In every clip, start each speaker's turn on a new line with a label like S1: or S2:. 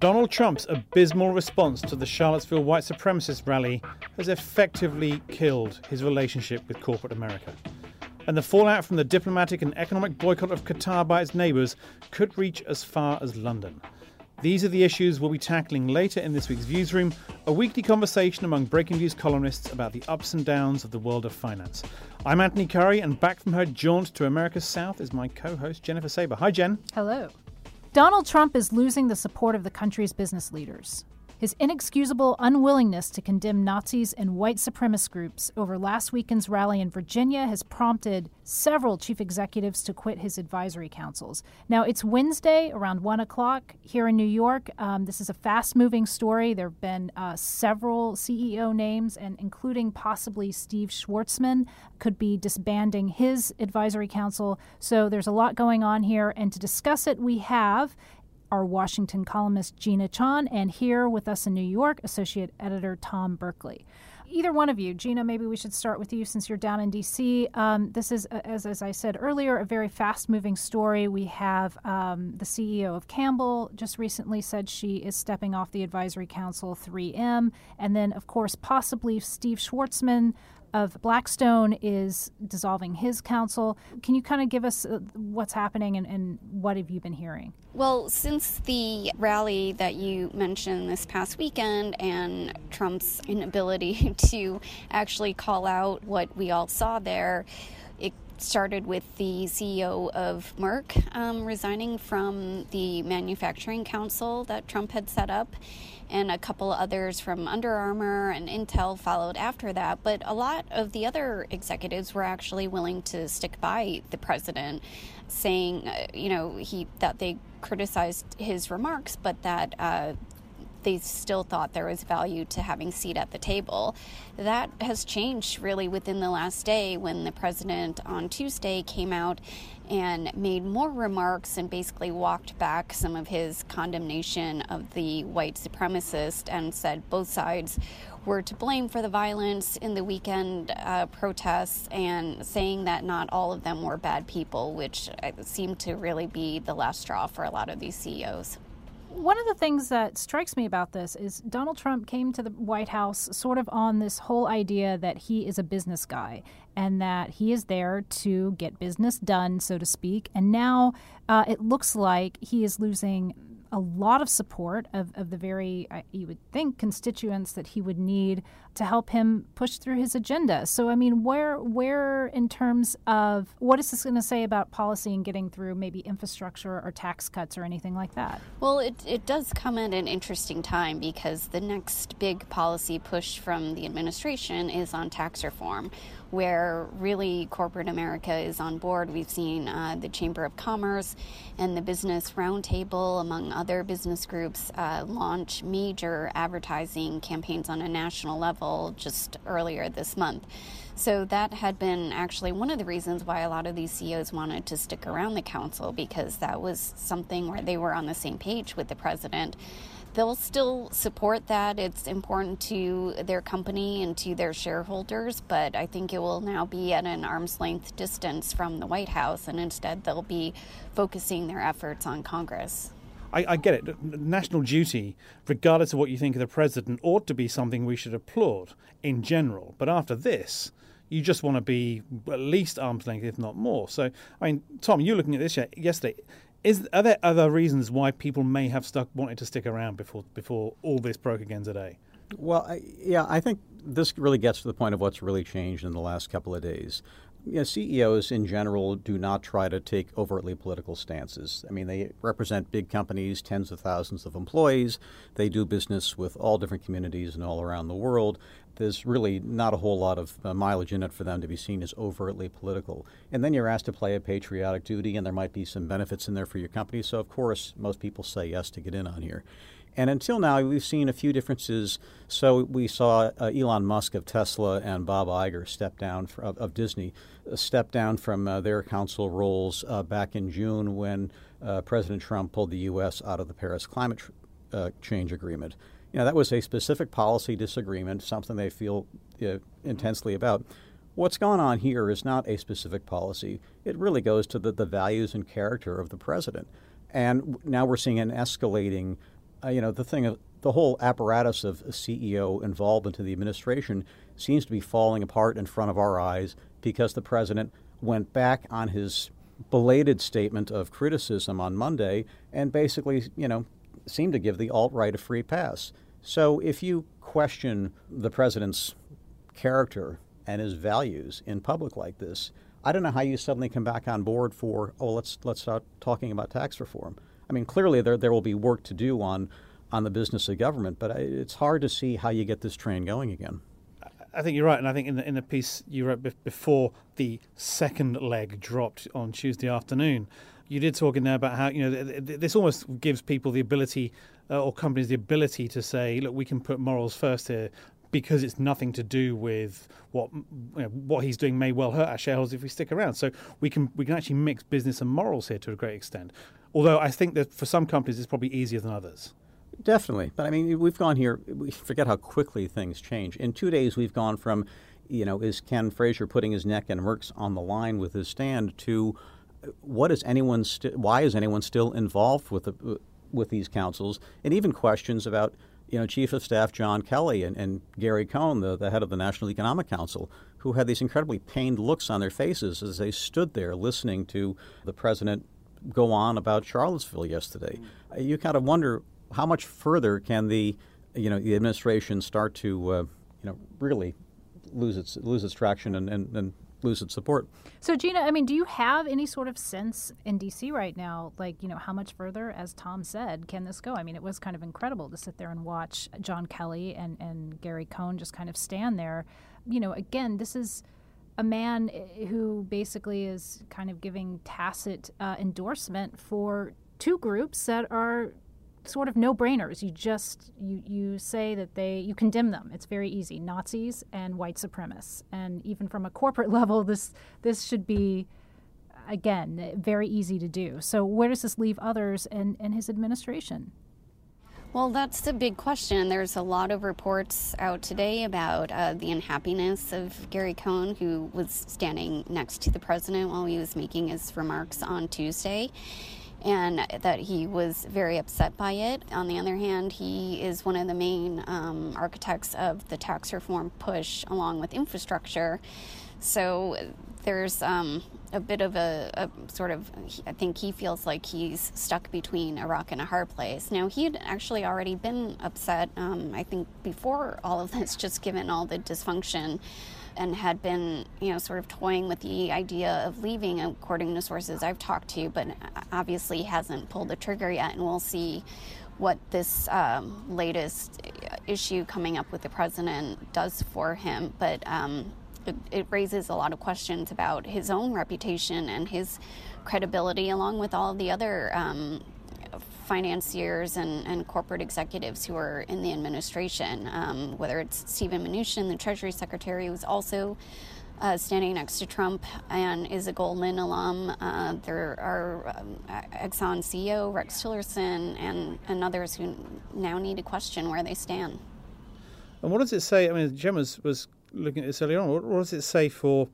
S1: Donald Trump's abysmal response to the Charlottesville white supremacist rally has effectively killed his relationship with corporate America. And the fallout from the diplomatic and economic boycott of Qatar by its neighbours could reach as far as London. These are the issues we'll be tackling later in this week's Viewsroom, a weekly conversation among Breaking News columnists about the ups and downs of the world of finance. I'm Antony Currie, and back from her jaunt to America's South is my co host, Jennifer Saba. Hi, Jen.
S2: Hello. Donald Trump is losing the support of the country's business leaders. His inexcusable unwillingness to condemn Nazis and white supremacist groups over last weekend's rally in Virginia has prompted several chief executives to quit his advisory councils. Now, it's Wednesday around 1 o'clock here in New York. Um, this is a fast moving story. There have been uh, several CEO names, and including possibly Steve Schwarzman, could be disbanding his advisory council. So there's a lot going on here. And to discuss it, we have our Washington columnist Gina Chon, and here with us in New York, Associate Editor Tom Buerkle. Either one of you, Gina, maybe we should start with you since you're down in D.C. Um, this is, as, as I said earlier, a very fast moving story. We have um, the CEO of Campbell just recently said she is stepping off the advisory council 3M. And then, of course, possibly Steve Schwarzman of Blackstone is dissolving his council. Can you kind of give us uh, what's happening and, and, what have you been hearing?
S3: Well, since the rally that you mentioned this past weekend and Trump's inability to actually call out what we all saw there, it started with the CEO of Merck um, resigning from the manufacturing council that Trump had set up and a couple others from Under Armour and Intel followed after that. But a lot of the other executives were actually willing to stick by the president, saying, uh, you know, he that they criticized his remarks, but that. Uh, they still thought there was value to having seat at the table. That has changed really within the last day when the president on Tuesday came out and made more remarks and basically walked back some of his condemnation of the white supremacist and said both sides were to blame for the violence in the weekend uh, protests and saying that not all of them were bad people, which uh, seemed to really be the last straw for a lot of these CEOs.
S2: One of the things that strikes me about this is Donald Trump came to the White House sort of on this whole idea that he is a business guy and that he is there to get business done, so to speak. And now uh, it looks like he is losing a lot of support of, of the very, uh, you would think, constituents that he would need to help him push through his agenda. So, I mean, where, where in terms of what is this going to say about policy and getting through maybe infrastructure or tax cuts or anything like that?
S3: Well, it, it does come at an interesting time because the next big policy push from the administration is on tax reform where really corporate America is on board. We've seen uh, the Chamber of Commerce and the Business Roundtable, among other business groups, uh, launch major advertising campaigns on a national level just earlier this month. So that had been actually one of the reasons why a lot of these CEOs wanted to stick around the council because that was something where they were on the same page with the president they'll still support that. It's important to their company and to their shareholders, but I think it will now be at an arm's length distance from the White House, and instead they'll be focusing their efforts on Congress.
S1: I, I, get it. National duty, regardless of what you think of the president, ought to be something we should applaud in general. But after this, you just want to be at least arm's length, if not more. So, I mean, Tom, you looking at this yesterday. Is are there other reasons why people may have stuck wanted to stick around before before all this broke again today?
S4: Well, I, yeah, I think this really gets to the point of what's really changed in the last couple of days. You know, CEOs in general do not try to take overtly political stances. I mean, they represent big companies, tens of thousands of employees. They do business with all different communities and all around the world. There's really not a whole lot of uh, mileage in it for them to be seen as overtly political. And then you're asked to play a patriotic duty, and there might be some benefits in there for your company. So, of course, most people say yes to get in on here. And until now, we've seen a few differences. So we saw uh, Elon Musk of Tesla and Bob Iger step down for, of, of, Disney, uh, step down from uh, their council roles uh, back in June when uh, President Trump pulled the U.S. out of the Paris Climate tr- uh, Change Agreement. You know, that was a specific policy disagreement, something they feel intensely about. What's gone on here is not a specific policy. It really goes to the, the values and character of the president. And now we're seeing an escalating uh, you know, the thing of the whole apparatus of CEO involvement in the administration seems to be falling apart in front of our eyes because the president went back on his belated statement of criticism on Monday and basically, you know, seemed to give the alt right a free pass. So if you question the president's character and his values in public like this, I don't know how you suddenly come back on board for oh let's let's start talking about tax reform. I mean, clearly there there will be work to do on on the business of government, but it's hard to see how you get this train going again.
S1: I think you're right, and I think in the in the piece you wrote before the second leg dropped on Tuesday afternoon, you did talk in there about how you know this almost gives people the ability uh, or companies the ability to say, look, we can put morals first here because it's nothing to do with what you know, what he's doing may well hurt our shareholders if we stick around. So we can we can actually mix business and morals here to a great extent. Although I think that for some companies it's probably easier than others.
S4: Definitely, but I mean we've gone here. We forget how quickly things change. In two days, we've gone from, you know, is Ken Frazier putting his neck and Merck's on the line with his stand to what is anyone st- why is anyone still involved with the, with these councils and even questions about you know, Chief of Staff John Kelly and, and Gary Cohn, the, the head of the National Economic Council, who had these incredibly pained looks on their faces as they stood there listening to the president go on about Charlottesville yesterday. Mm. You kind of wonder how much further can the, you know, the administration start to, uh, you know, really lose its lose its traction and, and, and lose its support.
S2: So, Gina, I mean, do you have any sort of sense in D.C. right now, like, you know, how much further, as Tom said, can this go? I mean, it was kind of incredible to sit there and watch John Kelly and, and Gary Cohn just kind of stand there. You know, again, this is a man eh, who basically is kind of giving tacit uh, endorsement for two groups that are sort of no-brainers. You just you you say that they you condemn them. It's very easy. Nazis and white supremacists. And even from a corporate level, this this should be again very easy to do. So where does this leave others and and his administration?
S3: Well, that's the big question. There's a lot of reports out today about uh, the unhappiness of Gary Cohn, who was standing next to the president while he was making his remarks on Tuesday and that he was very upset by it. On the other hand, he is one of the main um, architects of the tax reform push along with infrastructure. So there's um, a bit of a, a, sort of, I think he feels like he's stuck between a rock and a hard place. Now, he had actually already been upset, um, I think, before all of this, just given all the dysfunction and had been, you know, sort of toying with the idea of leaving, according to sources I've talked to, but obviously hasn't pulled the trigger yet. And we'll see what this um, latest issue coming up with the president does for him. But um, it, it raises a lot of questions about his own reputation and his credibility, along with all the other um, financiers and, and corporate executives who are in the administration, um, whether it's Steven Mnuchin, the Treasury Secretary, who's also uh, standing next to Trump and is a Goldman alum. Uh, there are um, Exxon CEO Rex Tillerson and, and others who now need to question where they stand.
S1: And what does it say? I mean, Jem was, was looking at this earlier on. What, what does it say for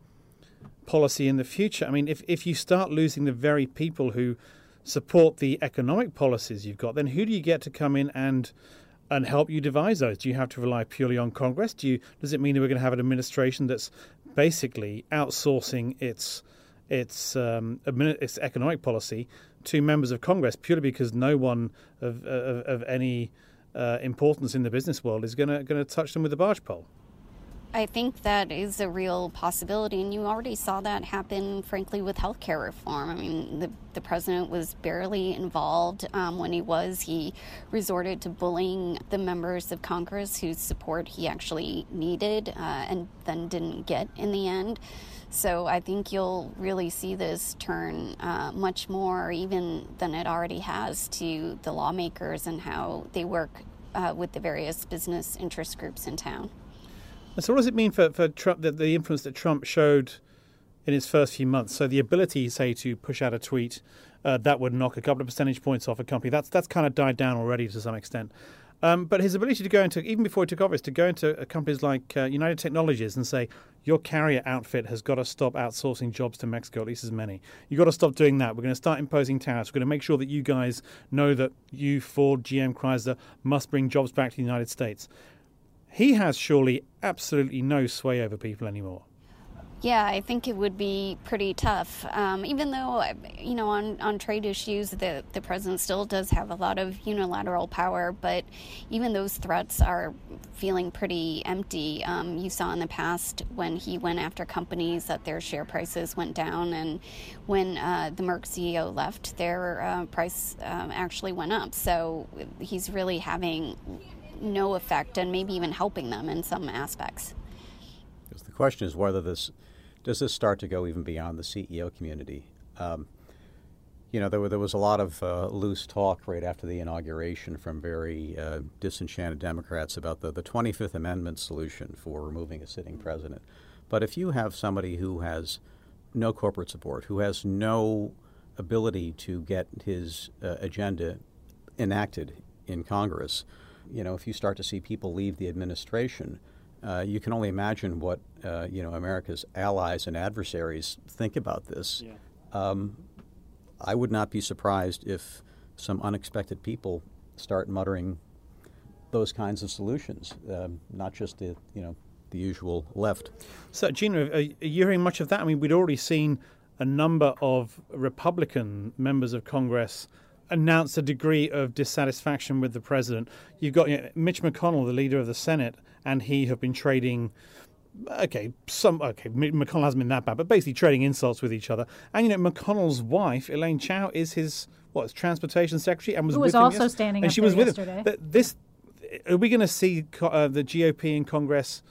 S1: policy in the future? I mean, if, if you start losing the very people who support the economic policies you've got, then who do you get to come in and and help you devise those? Do you have to rely purely on Congress? Do you does it mean that we're going to have an administration that's basically outsourcing its its um, its economic policy to members of Congress purely because no one of of, of any uh, importance in the business world is going to going to touch them with a barge pole.
S3: I think that is a real possibility, and you already saw that happen, frankly, with healthcare reform. I mean, the, the president was barely involved um, when he was. He resorted to bullying the members of Congress whose support he actually needed uh, and then didn't get in the end. So I think you'll really see this turn uh, much more, even than it already has, to the lawmakers and how they work uh, with the various business interest groups in town.
S1: So, what does it mean for, for Trump, the, the influence that Trump showed in his first few months? So, the ability, say, to push out a tweet uh, that would knock a couple of percentage points off a company, that's, that's kind of died down already to some extent. Um, but his ability to go into, even before he took office, to go into companies like uh, United Technologies and say, your carrier outfit has got to stop outsourcing jobs to Mexico, at least as many. You've got to stop doing that. We're going to start imposing tariffs. We're going to make sure that you guys know that you, Ford, GM, Chrysler, must bring jobs back to the United States he has surely absolutely no sway over people anymore.
S3: Yeah, I think it would be pretty tough. Um, even though, you know, on, on trade issues, the, the president still does have a lot of unilateral power, but even those threats are feeling pretty empty. Um, you saw in the past when he went after companies that their share prices went down, and when uh, the Merck CEO left, their uh, price um, actually went up. So he's really having no effect and maybe even helping them in some aspects.
S4: The question is whether this does this start to go even beyond the CEO community. Um, you know, there, were, there was a lot of uh, loose talk right after the inauguration from very uh, disenchanted Democrats about the, the 25th Amendment solution for removing a sitting president. But if you have somebody who has no corporate support, who has no ability to get his uh, agenda enacted in Congress, you know, if you start to see people leave the administration, uh, you can only imagine what uh, you know America's allies and adversaries think about this. Yeah. Um, I would not be surprised if some unexpected people start muttering those kinds of solutions, um, not just the you know the usual left.
S1: So, Gina, are you hearing much of that? I mean, we'd already seen a number of Republican members of Congress announce a degree of dissatisfaction with the president. You've got you know, Mitch McConnell, the leader of the Senate, and he have been trading. Okay, some okay. McConnell hasn't been that bad, but basically trading insults with each other. And you know, McConnell's wife, Elaine Chao, is his what transportation secretary, and was,
S2: Who was
S1: with
S2: also
S1: him
S2: standing.
S1: And she was
S2: with
S1: yesterday. him. This are we going to see uh, the GOP in Congress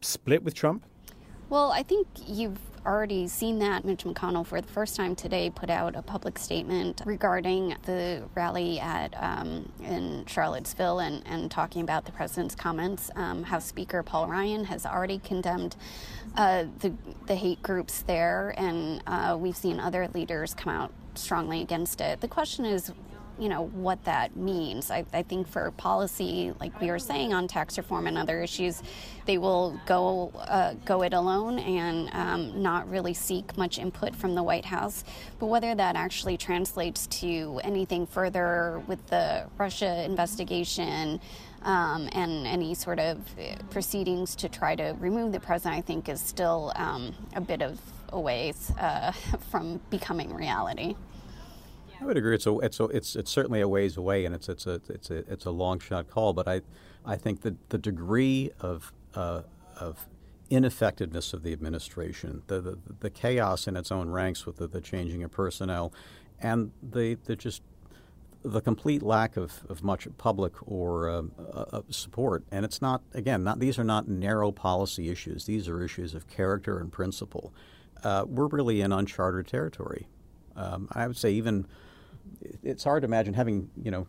S1: split with Trump?
S3: Well, I think you've already seen that. Mitch McConnell, for the first time today, put out a public statement regarding the rally at um, in Charlottesville and, and talking about the president's comments. Um, House Speaker Paul Ryan has already condemned uh, the the hate groups there, and uh, we've seen other leaders come out strongly against it. The question is you know what that means. I, I, think for policy, like we were saying on tax reform and other issues, they will go uh, go it alone and um, not really seek much input from the White House. But whether that actually translates to anything further with the Russia investigation. Um, and any sort of proceedings to try to remove the president, I think, is still um, a bit of a ways uh, from becoming reality.
S4: I would agree. It's a, it's a, it's it's certainly a ways away, and it's it's a it's a it's a long shot call. But I I think that the degree of uh, of ineffectiveness of the administration, the, the, the chaos in its own ranks with the, the changing of personnel, and the the just the complete lack of, of much public or uh, uh, support. And it's not again not these are not narrow policy issues. These are issues of character and principle. Uh, we're really in uncharted territory. Um, I would say even it's hard to imagine having you know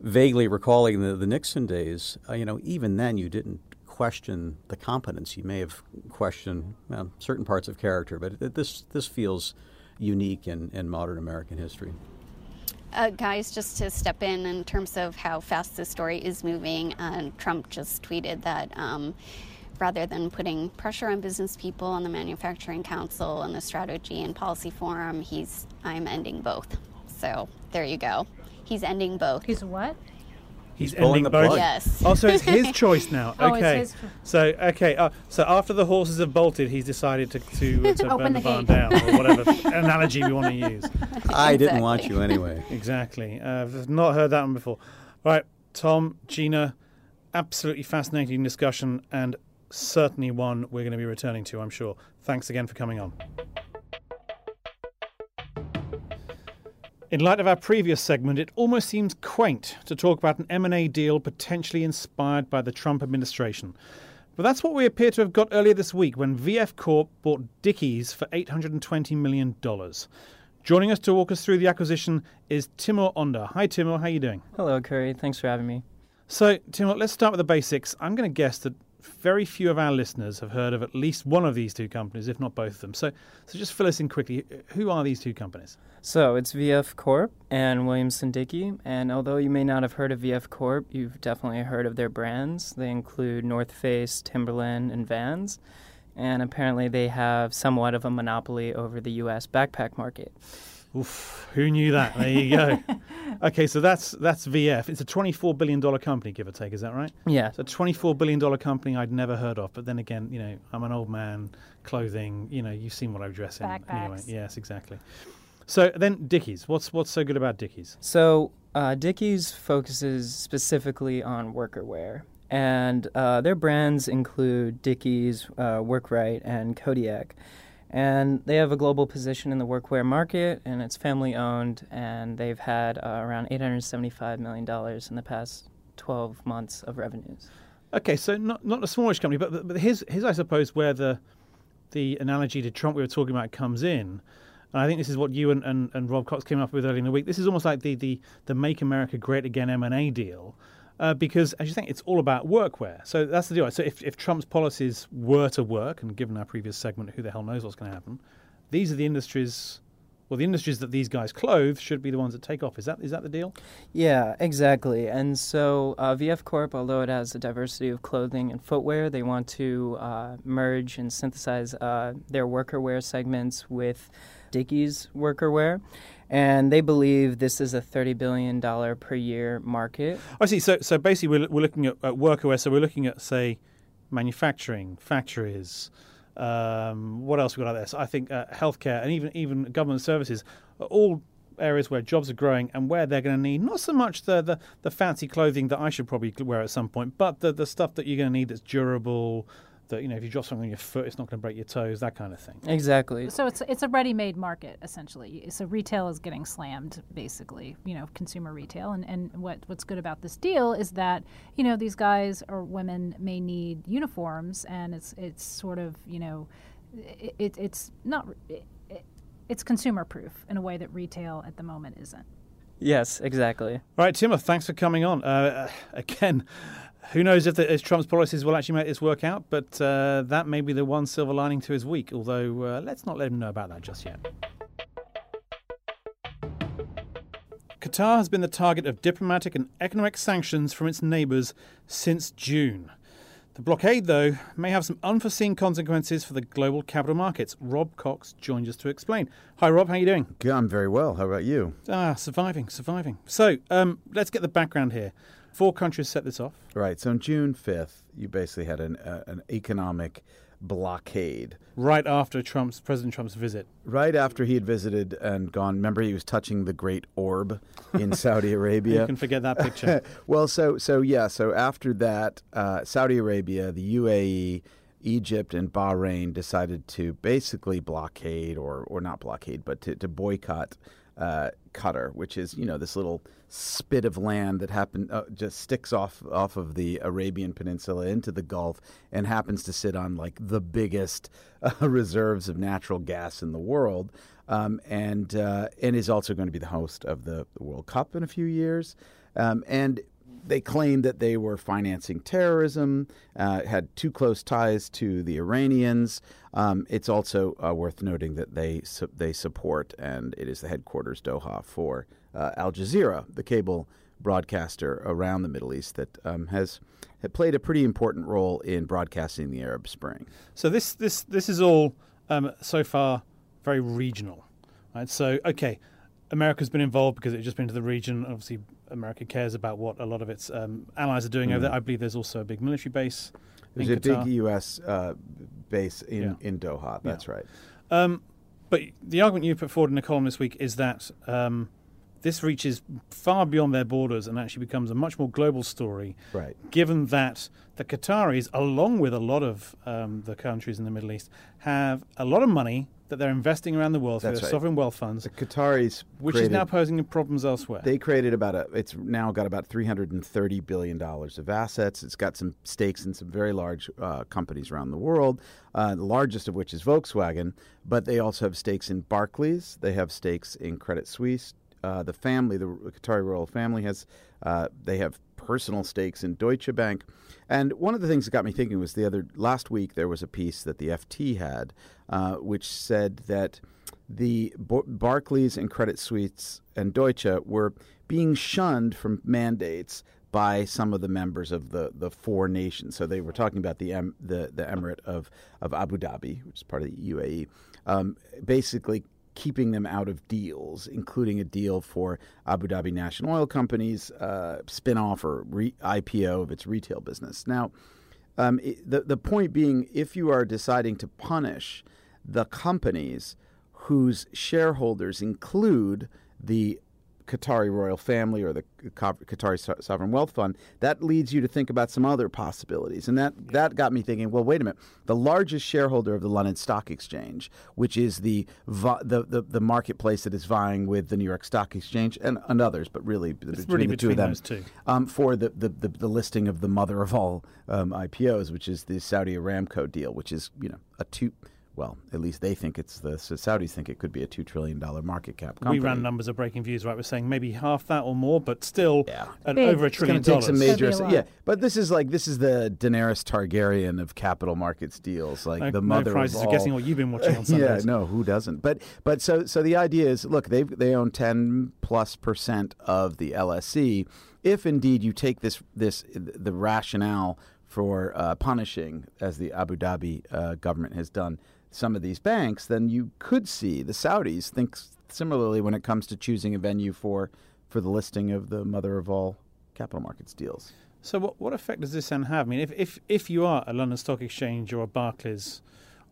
S4: vaguely recalling the, the Nixon days. Uh, you know, even then you didn't question the competence. You may have questioned well, certain parts of character, but this this feels unique in, in modern American history.
S3: Uh, guys, just to step in in terms of how fast this story is moving, uh, Trump just tweeted that. Um, rather than putting pressure on business people on the manufacturing council and the strategy and policy forum he's i'm ending both so there you go. He's ending both.
S2: He's what?
S1: He's,
S4: He's ending
S1: the both.
S3: Yes.
S1: Oh, so it's his choice now.
S2: Oh,
S1: okay.
S2: it's his cho-
S1: so okay. Uh, so after the horses have bolted, he's decided to to, uh, to
S2: Open
S1: burn the,
S2: the
S1: barn down, or whatever analogy we want to use.
S4: I didn't want you anyway.
S1: Exactly. Uh, I've not heard that one before. Right, Tom, Gina, absolutely fascinating discussion and certainly one we're going to be returning to, I'm sure. Thanks again for coming on. In light of our previous segment, it almost seems quaint to talk about an M&A deal potentially inspired by the Trump administration. But that's what we appear to have got earlier this week when VF Corp bought Dickies for $820 million. Joining us to walk us through the acquisition is Timur Onda. Hi, Timur. How are you doing?
S5: Hello, Currie. Thanks for having me.
S1: So, Timur, let's start with the basics. I'm going to guess that very few of our listeners have heard of at least one of these two companies, if not both of them. So, so just fill us in quickly. Who are these two companies?
S5: So it's VF Corp and Williamson Dickie. And although you may not have heard of VF Corp, you've definitely heard of their brands. They include North Face, Timberland, and Vans. And apparently, they have somewhat of a monopoly over the U.S. backpack market.
S1: Oof, who knew that? There you go. okay, so that's that's VF. It's a twenty-four billion dollar company, give or take. Is that right?
S5: Yeah.
S1: It's a twenty-four billion dollar company I'd never heard of. But then again, you know, I'm an old man. Clothing, you know, you've seen what I dress in.
S2: Backpacks.
S1: Anyway, yes, exactly. So then Dickies. What's what's so good about Dickies?
S5: So uh, Dickies focuses specifically on worker wear. And uh, their brands include Dickies, uh, Workrite, and Kodiak. And they have a global position in the workwear market, and it's family owned, and they've had uh, around $875 million in the past 12 months of revenues.
S1: Okay, so not not a smallish company, but but here's here's I suppose where the the analogy to Trump we were talking about comes in. And I think this is what you and, and, and Rob Cox came up with earlier in the week. This is almost like the, the, the Make America Great Again M&A deal. Uh, because, as you think, it's all about workwear. So that's the deal. So if, if Trump's policies were to work, and given our previous segment, who the hell knows what's going to happen, these are the industries, well, the industries that these guys clothe should be the ones that take off. Is that is that the deal?
S5: Yeah, exactly. And so uh, VF Corp, although it has a diversity of clothing and footwear, they want to uh, merge and synthesize uh, their worker wear segments with Dickies worker wear. And they believe this is a $30 billion per year market.
S1: I see. So, so basically, we're, we're looking at, at workwear. So we're looking at, say, manufacturing, factories. Um, what else we got out there? So I think uh, healthcare and even even government services are all areas where jobs are growing and where they're going to need not so much the, the, the fancy clothing that I should probably wear at some point, but the, the stuff that you're going to need that's durable, that you know if you drop something on your foot it's not going to break your toes that kind of thing
S5: Exactly.
S2: So it's it's a ready-made market essentially. So retail is getting slammed, basically. You know, consumer retail. And and what what's good about this deal is that you know these guys or women may need uniforms, and it's it's sort of you know, it, it it's not. It, it's consumer proof in a way that retail at the moment isn't.
S5: Yes, exactly.
S1: all right timur thanks for coming on uh, again who knows if, the, if trump's policies will actually make this work out but uh, that may be the one silver lining to his week although uh, let's not let him know about that just yet Qatar has been the target of diplomatic and economic sanctions from its neighbours since June. The blockade, though, may have some unforeseen consequences for the global capital markets. Rob Cox joins us to explain. Hi, Rob. How are you doing?
S6: Good, I'm very well. How about you?
S1: Ah, surviving, surviving. So, um, let's get the background here. Four countries set this off.
S6: Right. So on June 5th, you basically had an, uh, an economic blockade.
S1: right after Trump's President Trump's visit.
S6: Right after he had visited and gone, remember he was touching the Great Orb in Saudi Arabia.
S1: You can forget that picture.
S6: well, so so yeah, so after that, uh, Saudi Arabia, the UAE, Egypt, and Bahrain decided to basically blockade, or or not blockade, but to, to boycott uh, Qatar, which is you know this little spit of land that happen uh, just sticks off off of the Arabian Peninsula into the Gulf and happens to sit on like the biggest uh, reserves of natural gas in the world, um, and uh, and is also going to be the host of the, the World Cup in a few years, um, and they claimed that they were financing terrorism, uh, had too close ties to the Iranians. Um, it's also uh, worth noting that they su- they support, and it is the headquarters Doha for uh, Al Jazeera, the cable broadcaster around the Middle East that um, has had played a pretty important role in broadcasting the Arab Spring.
S1: So this this this is all um, so far very regional, right? So okay, America's been involved because it's just been to the region. Obviously, America cares about what a lot of its um, allies are doing over there. I believe there's also a big military base.
S6: There's a
S1: Qatar.
S6: big U.S. Uh, base in,
S1: Yeah.
S6: in Doha. That's right.
S1: Um, but the argument you put forward in the column this week is that um, this reaches far beyond their borders and actually becomes a much more global story.
S6: Right.
S1: Given that the Qataris, along with a lot of um, the countries in the Middle East, have a lot of money that they're investing around the world through their
S6: right.
S1: sovereign wealth funds,
S6: The Qataris,
S1: which is now posing problems elsewhere.
S6: They created about a. It's now got about three hundred and thirty billion dollars of assets. It's got some stakes in some very large uh, companies around the world. Uh, the largest of which is Volkswagen, but they also have stakes in Barclays. They have stakes in Credit Suisse. Uh, the family, the Qatari royal family, has. Uh, they have personal stakes in Deutsche Bank. And one of the things that got me thinking was the other last week there was a piece that the FT had, uh, which said that the Barclays and Credit Suisse and Deutsche were being shunned from mandates by some of the members of the, the four nations. So they were talking about the em- the, the Emirate of, of Abu Dhabi, which is part of the UAE, um, basically keeping them out of deals, including a deal for Abu Dhabi National Oil Company's uh, spin-off or re- IPO of its retail business. Now, um, it, the the point being, if you are deciding to punish the companies whose shareholders include the Qatari royal family or the Qatari sovereign wealth fund, that leads you to think about some other possibilities, and that that got me thinking. Well, wait a minute. The largest shareholder of the London Stock Exchange, which is the the, the, the marketplace that is vying with the New York Stock Exchange and, and others, but really between
S1: really
S6: the two of them,
S1: two.
S6: um, for the, the, the, the listing of the mother of all um, IPOs, which is the Saudi Aramco deal, which is you know a two. Well, at least they think it's the so Saudis think it could be a two trillion dollar market cap company.
S1: we ran numbers of breaking views, right? We're saying maybe half that or more, but still
S6: Yeah.
S1: an,
S2: Big.
S1: over a
S2: It's
S1: trillion
S6: It's going to take some major,
S2: That'd be a lot.
S6: yeah. But this is like this is the Daenerys Targaryen of capital markets deals, like
S1: No-
S6: the
S1: no
S6: mother
S1: prizes
S6: of
S1: for
S6: all.
S1: guessing what you've been watching on
S6: yeah, no, who doesn't? But but so so the idea is, look, they they own ten plus percent of the LSE. If indeed you take this this the rationale for uh, punishing, as the Abu Dhabi uh, government has done, some of these banks, then you could see the Saudis think similarly when it comes to choosing a venue for for the listing of the mother of all capital markets deals.
S1: So what, what effect does this then have? I mean, if, if, if you are a London Stock Exchange or a Barclays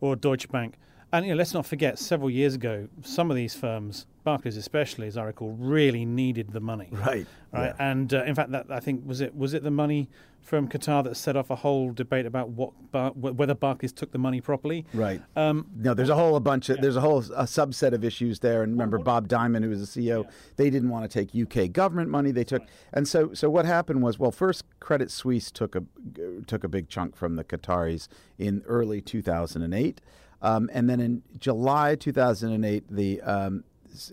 S1: or a Deutsche Bank, and you know, let's not forget, several years ago, some of these firms, Barclays especially, as I recall, really needed the money.
S6: Right.
S1: Right. And uh, in fact, that I think was it was it the money from Qatar that set off a whole debate about what Bar- whether Barclays took the money properly.
S6: Right.
S1: Um,
S6: No, there's a whole a bunch of there's a whole a subset of issues there. And remember, Bob Diamond, who was the CEO, they didn't want to take UK government money. They took, and so so what happened was, well, first Credit Suisse took a took a big chunk from the Qataris in early 2008, um, and then in July 2008, the um,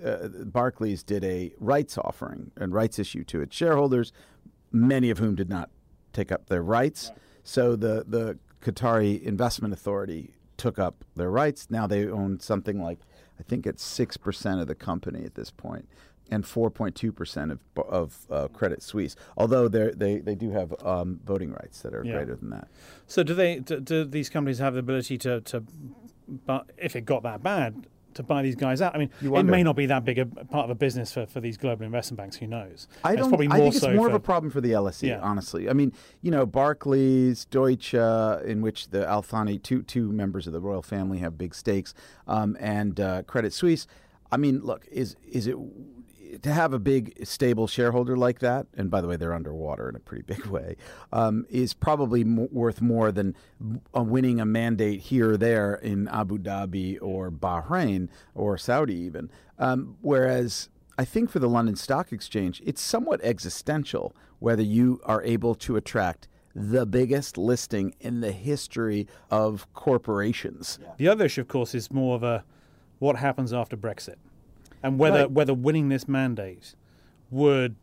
S6: uh, Barclays did a rights offering and rights issue to its shareholders, many of whom did not take up their rights. So the the Qatari Investment Authority took up their rights. Now they own something like I think it's six percent of the company at this point, and four point two percent of of uh, Credit Suisse. Although they they they do have um, voting rights that are
S1: Yeah.
S6: greater than that.
S1: so do they? Do, do these companies have the ability to to, bu- if it got that bad, to buy these guys out? I mean, it may not be that big a part of a business for, for these global investment banks. Who knows?
S6: I don't.
S1: probably
S6: I
S1: more
S6: think it's
S1: so
S6: more
S1: for,
S6: of a problem for the LSE.
S1: Yeah.
S6: Honestly, I mean, you know, Barclays, Deutsche, in which the Althani, two two members of the royal family have big stakes, um, and uh, Credit Suisse. I mean, look, is is it to have a big stable shareholder like that? And by the way, they're underwater in a pretty big way. Um, is probably mo worth more than winning a mandate here or there in Abu Dhabi or Bahrain or Saudi even. Um, whereas I think for the London Stock Exchange, it's somewhat existential whether you are able to attract the biggest listing in the history of corporations.
S1: The other issue, of course, is more of a what happens after Brexit, and whether
S6: Right.
S1: whether winning this mandate would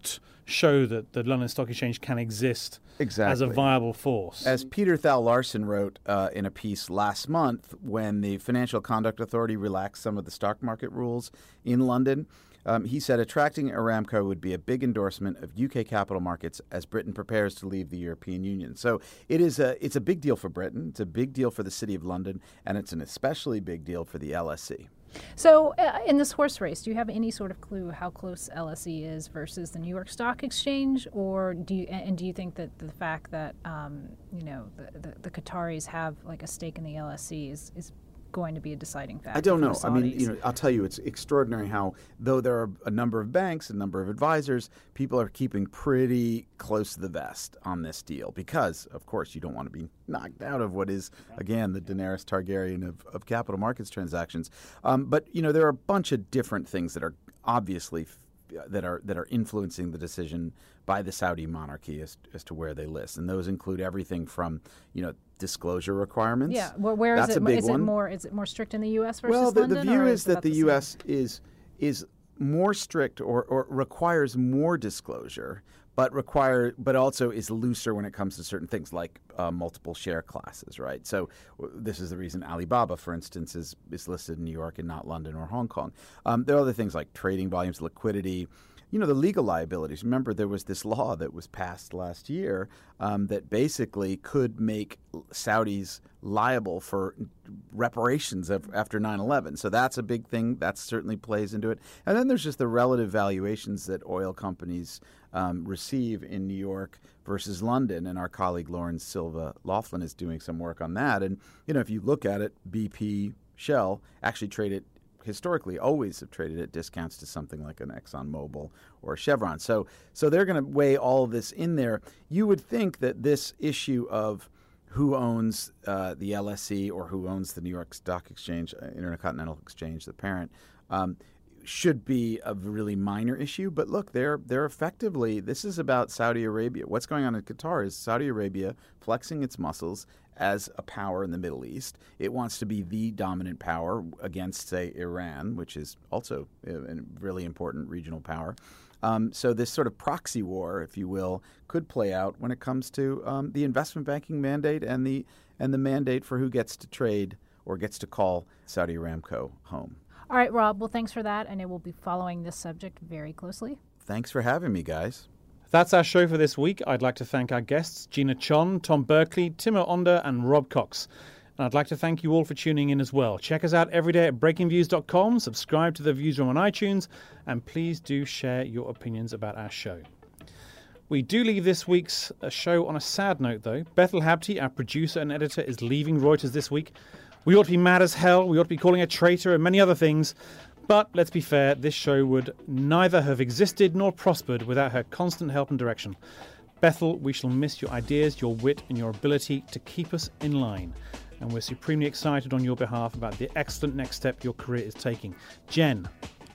S1: show that the London Stock Exchange can exist as a viable force.
S6: As Peter Thal Larsen wrote uh, in a piece last month, when the Financial Conduct Authority relaxed some of the stock market rules in London, um, he said attracting Aramco would be a big endorsement of UK capital markets as Britain prepares to leave the European Union. So it is a it's a big deal for Britain. It's a big deal for the City of London, and it's an especially big deal for the LSE.
S2: So, uh, in this horse race, do you have any sort of clue how close LSE is versus the New York Stock Exchange, or do you and do you think that the fact that um, you know the, the, the Qataris have like a stake in the LSE is, is going to be a deciding factor?
S6: I don't know. I mean, you know, I'll tell you, it's extraordinary how, though there are a number of banks, a number of advisors, people are keeping pretty close to the vest on this deal because, of course, you don't want to be knocked out of what is, again, the Daenerys Targaryen of, of capital markets transactions. Um, but you know, there are a bunch of different things that are obviously that are that are influencing the decision by the Saudi monarchy as, as to where they list, and those include everything from you know disclosure requirements.
S2: yeah. Well, where is
S6: That's
S2: it?
S6: a big
S2: is
S6: one.
S2: it more? Is it more strict in the U.S. versus
S6: well, the,
S2: London?
S6: Well, the view is
S2: it
S6: that
S2: about
S6: the? U.S. is is more strict or, or requires more disclosure, but require but also is looser when it comes to certain things like uh, multiple share classes, right? So this is the reason Alibaba, for instance, is is listed in New York and not London or Hong Kong. Um, there are other things like trading volumes, liquidity. You know the legal liabilities. Remember, there was this law that was passed last year um, that basically could make Saudis liable for reparations of, after 9/11. So that's a big thing. That certainly plays into it. And then there's just the relative valuations that oil companies um, receive in New York versus London. And our colleague Lauren Silva Laughlin is doing some work on that. And you know, if you look at it, BP, Shell actually trade it historically always have traded at discounts to something like an ExxonMobil or Chevron. So so they're going to weigh all of this in there. You would think that this issue of who owns uh, the LSE or who owns the New York Stock Exchange, uh, Intercontinental Exchange, the parent, um, should be a really minor issue. But look, they're they're effectively this is about Saudi Arabia. What's going on in Qatar is Saudi Arabia flexing its muscles as a power in the Middle East. It wants to be the dominant power against, say, Iran, which is also a a really important regional power. Um, so this sort of proxy war, if you will, could play out when it comes to um, the investment banking mandate and the and the mandate for who gets to trade or gets to call Saudi Aramco home.
S2: All right, Rob. Well, thanks for that. I know we'll be following this subject very closely.
S6: Thanks for having me, guys.
S1: That's our show for this week. I'd like to thank our guests, Gina Chon, Tom Buerkle, Timo Onda, and Rob Cox. And I'd like to thank you all for tuning in as well. Check us out every day at breakingviews.com, subscribe to the Viewsroom on iTunes, and please do share your opinions about our show. We do leave this week's uh, show on a sad note, though. Bethel Habte, our producer and editor, is leaving Reuters this week. We ought to be mad as hell. We ought to be calling a traitor and many other things. But let's be fair, this show would neither have existed nor prospered without her constant help and direction. Bethel, we shall miss your ideas, your wit, and your ability to keep us in line. And we're supremely excited on your behalf about the excellent next step your career is taking. Jen,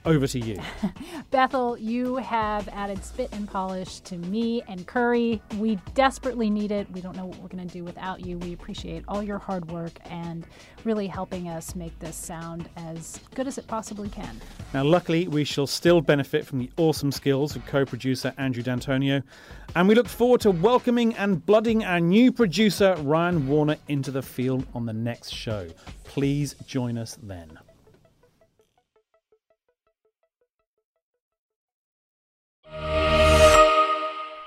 S1: over to you.
S2: Bethel, you have added spit and polish to me and Currie. We desperately need it. We don't know what we're going to do without you. We appreciate all your hard work and really helping us make this sound as good as it possibly can.
S1: Now, luckily, we shall still benefit from the awesome skills of co producer Andrew D'Antonio, and we look forward to welcoming and blooding our new producer Ryan Warner into the field on the next show. Please join us then.